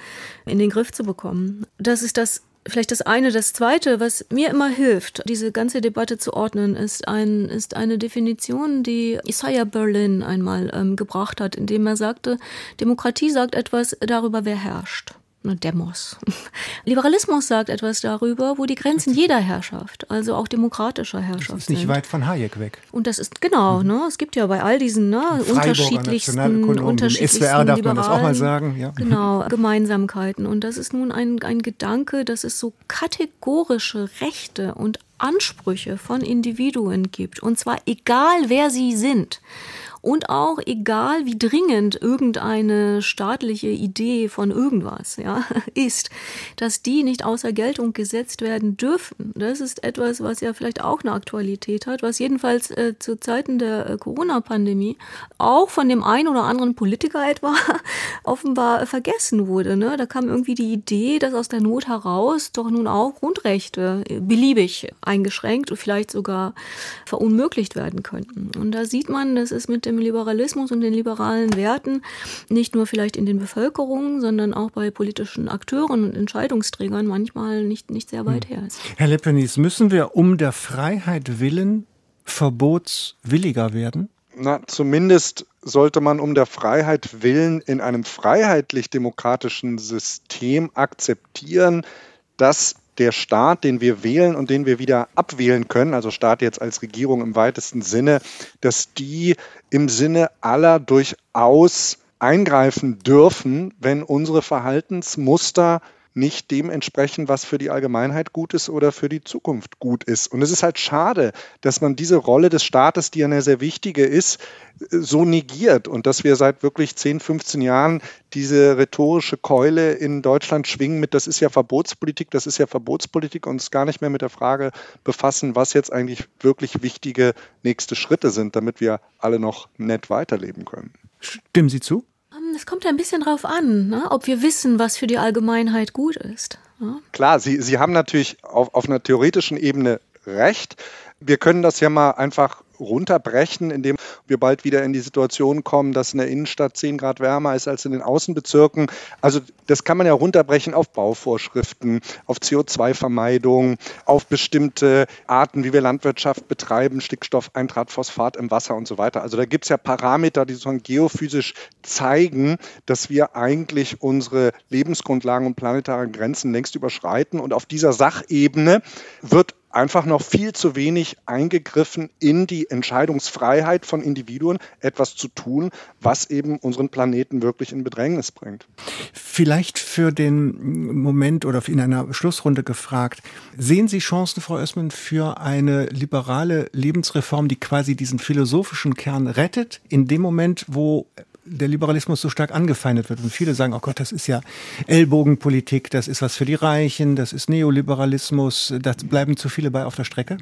in den Griff zu bekommen? Das ist das Vielleicht das eine. Das zweite, was mir immer hilft, diese ganze Debatte zu ordnen, ist, ein, ist eine Definition, die Isaiah Berlin einmal ähm, gebracht hat, indem er sagte, Demokratie sagt etwas darüber, wer herrscht. Demos. *laughs* Liberalismus sagt etwas darüber, wo die Grenzen jeder Herrschaft, also auch demokratischer Herrschaft das ist nicht sind. weit von Hayek weg. Und das ist genau, mhm. ne? Es gibt ja bei all diesen ne, unterschiedlichsten, unterschiedlichsten SWR darf man das auch mal sagen, ja. Genau, Gemeinsamkeiten. Und das ist nun ein, ein Gedanke, dass es so kategorische Rechte und Ansprüche von Individuen gibt. Und zwar egal, wer sie sind. Und auch egal, wie dringend irgendeine staatliche Idee von irgendwas ja, *laughs* ist, dass die nicht außer Geltung gesetzt werden dürfen. Das ist etwas, was ja vielleicht auch eine Aktualität hat, was jedenfalls äh, zu Zeiten der äh, Corona-Pandemie auch von dem einen oder anderen Politiker *laughs* etwa offenbar vergessen wurde. Ne? Da kam irgendwie die Idee, dass aus der Not heraus doch nun auch Grundrechte äh, beliebig eingeschränkt und vielleicht sogar verunmöglicht werden könnten. Und da sieht man, das ist mit dem Liberalismus und den liberalen Werten nicht nur vielleicht in den Bevölkerungen, sondern auch bei politischen Akteuren und Entscheidungsträgern manchmal nicht, nicht sehr weit hm. her ist. Herr Leppenis, müssen wir um der Freiheit willen verbotswilliger werden? Na, zumindest sollte man um der Freiheit willen in einem freiheitlich-demokratischen System akzeptieren, dass der Staat, den wir wählen und den wir wieder abwählen können, also Staat jetzt als Regierung im weitesten Sinne, dass die im Sinne aller durchaus eingreifen dürfen, wenn unsere Verhaltensmuster nicht dem entsprechen, was für die Allgemeinheit gut ist oder für die Zukunft gut ist. Und es ist halt schade, dass man diese Rolle des Staates, die eine sehr wichtige ist, so negiert und dass wir seit wirklich 10, 15 Jahren diese rhetorische Keule in Deutschland schwingen mit, das ist ja Verbotspolitik, das ist ja Verbotspolitik und uns gar nicht mehr mit der Frage befassen, was jetzt eigentlich wirklich wichtige nächste Schritte sind, damit wir alle noch nett weiterleben können. Stimmen Sie zu? Es kommt ein bisschen drauf an, ne? ob wir wissen, was für die Allgemeinheit gut ist. Ne? Klar, Sie, Sie haben natürlich auf, auf einer theoretischen Ebene recht. Wir können das ja mal einfach runterbrechen, indem wir bald wieder in die Situation kommen, dass in der Innenstadt 10 Grad wärmer ist als in den Außenbezirken. Also das kann man ja runterbrechen auf Bauvorschriften, auf CO2-Vermeidung, auf bestimmte Arten, wie wir Landwirtschaft betreiben, Stickstoff, Eintrat, Phosphat im Wasser und so weiter. Also da gibt es ja Parameter, die sozusagen geophysisch zeigen, dass wir eigentlich unsere Lebensgrundlagen und planetaren Grenzen längst überschreiten. Und auf dieser Sachebene wird einfach noch viel zu wenig eingegriffen in die Entscheidungsfreiheit von Individuen, etwas zu tun, was eben unseren Planeten wirklich in Bedrängnis bringt. Vielleicht für den Moment oder in einer Schlussrunde gefragt, sehen Sie Chancen, Frau Oessmann, für eine liberale Lebensreform, die quasi diesen philosophischen Kern rettet, in dem Moment, wo der Liberalismus so stark angefeindet wird. Und viele sagen, oh Gott, das ist ja Ellbogenpolitik, das ist was für die Reichen, das ist Neoliberalismus, da bleiben zu viele bei auf der Strecke?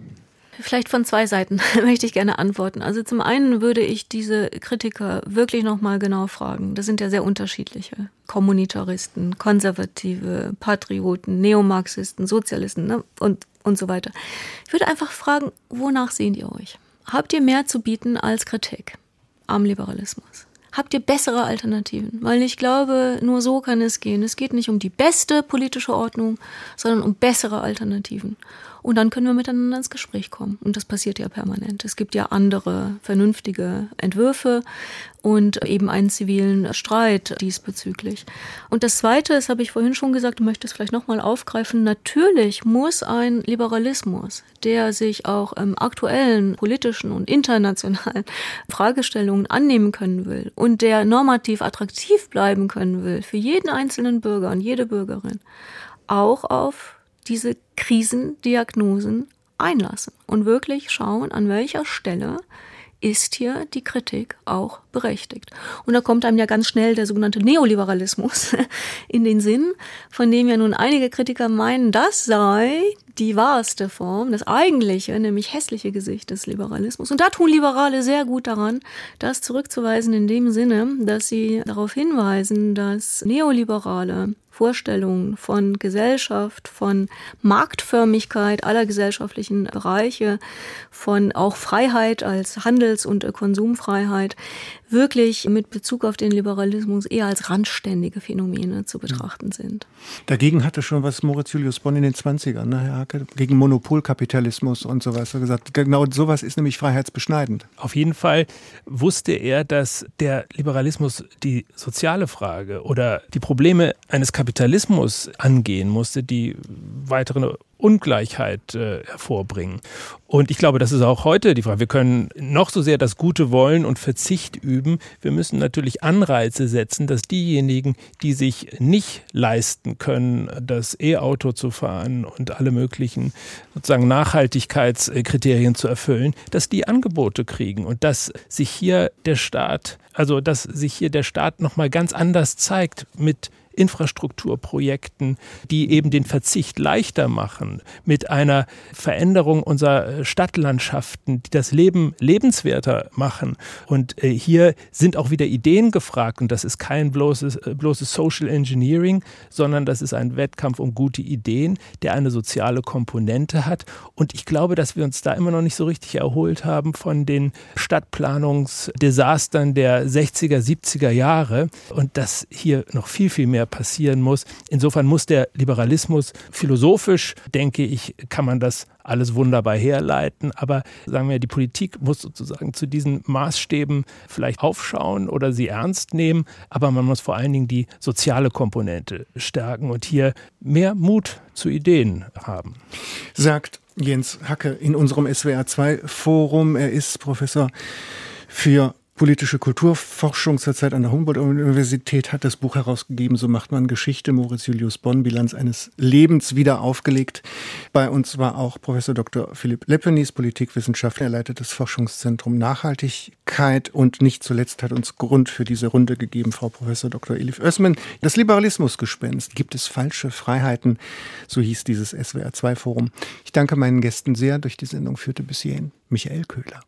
Vielleicht von zwei Seiten *laughs* möchte ich gerne antworten. Also zum einen würde ich diese Kritiker wirklich nochmal genau fragen. Das sind ja sehr unterschiedliche. Kommunitaristen, Konservative, Patrioten, Neomarxisten, Sozialisten ne? und, und so weiter. Ich würde einfach fragen, wonach sehen ihr euch? Habt ihr mehr zu bieten als Kritik am Liberalismus? Habt ihr bessere Alternativen? Weil ich glaube, nur so kann es gehen. Es geht nicht um die beste politische Ordnung, sondern um bessere Alternativen. Und dann können wir miteinander ins Gespräch kommen. Und das passiert ja permanent. Es gibt ja andere vernünftige Entwürfe und eben einen zivilen Streit diesbezüglich. Und das Zweite, das habe ich vorhin schon gesagt, ich möchte es vielleicht nochmal aufgreifen, natürlich muss ein Liberalismus, der sich auch im aktuellen politischen und internationalen *laughs* Fragestellungen annehmen können will und der normativ attraktiv bleiben können will für jeden einzelnen Bürger und jede Bürgerin, auch auf diese Krisendiagnosen einlassen und wirklich schauen, an welcher Stelle ist hier die Kritik auch berechtigt. Und da kommt einem ja ganz schnell der sogenannte Neoliberalismus *laughs* in den Sinn, von dem ja nun einige Kritiker meinen, das sei die wahrste Form, das eigentliche, nämlich hässliche Gesicht des Liberalismus. Und da tun Liberale sehr gut daran, das zurückzuweisen in dem Sinne, dass sie darauf hinweisen, dass Neoliberale Vorstellungen von Gesellschaft, von Marktförmigkeit aller gesellschaftlichen Bereiche, von auch Freiheit als Handels- und Konsumfreiheit wirklich mit Bezug auf den Liberalismus eher als randständige Phänomene zu betrachten sind. Dagegen hatte schon was Moritz Julius Bonn in den 20ern, ne, Herr Hacke, gegen Monopolkapitalismus und sowas. Gesagt, genau sowas ist nämlich freiheitsbeschneidend. Auf jeden Fall wusste er, dass der Liberalismus die soziale Frage oder die Probleme eines Kapitalismus angehen musste, die weitere Ungleichheit äh, hervorbringen. Und ich glaube, das ist auch heute die Frage. Wir können noch so sehr das Gute wollen und Verzicht üben. Wir müssen natürlich Anreize setzen, dass diejenigen, die sich nicht leisten können, das E-Auto zu fahren und alle möglichen sozusagen Nachhaltigkeitskriterien zu erfüllen, dass die Angebote kriegen und dass sich hier der Staat, also dass sich hier der Staat nochmal ganz anders zeigt mit Infrastrukturprojekten, die eben den Verzicht leichter machen, mit einer Veränderung unserer Stadtlandschaften, die das Leben lebenswerter machen. Und äh, hier sind auch wieder Ideen gefragt und das ist kein bloßes, äh, bloßes Social Engineering, sondern das ist ein Wettkampf um gute Ideen, der eine soziale Komponente hat. Und ich glaube, dass wir uns da immer noch nicht so richtig erholt haben von den Stadtplanungsdesastern der 60er, 70er Jahre und dass hier noch viel, viel mehr passieren muss. Insofern muss der Liberalismus philosophisch, denke ich, kann man das alles wunderbar herleiten. Aber sagen wir, die Politik muss sozusagen zu diesen Maßstäben vielleicht aufschauen oder sie ernst nehmen. Aber man muss vor allen Dingen die soziale Komponente stärken und hier mehr Mut zu Ideen haben. Sagt Jens Hacke in unserem SWR2-Forum. Er ist Professor für politische Kulturforschung zurzeit an der Humboldt-Universität hat das Buch herausgegeben, so macht man Geschichte, Moritz Julius Bonn, Bilanz eines Lebens wieder aufgelegt. Bei uns war auch Professor Dr. Philipp Leppenis, Politikwissenschaftler, er leitet das Forschungszentrum Nachhaltigkeit und nicht zuletzt hat uns Grund für diese Runde gegeben, Frau Professor Dr. Elif Oessmann. Das Liberalismusgespenst, gibt es falsche Freiheiten? So hieß dieses SWR2-Forum. Ich danke meinen Gästen sehr. Durch die Sendung führte bis hierhin Michael Köhler.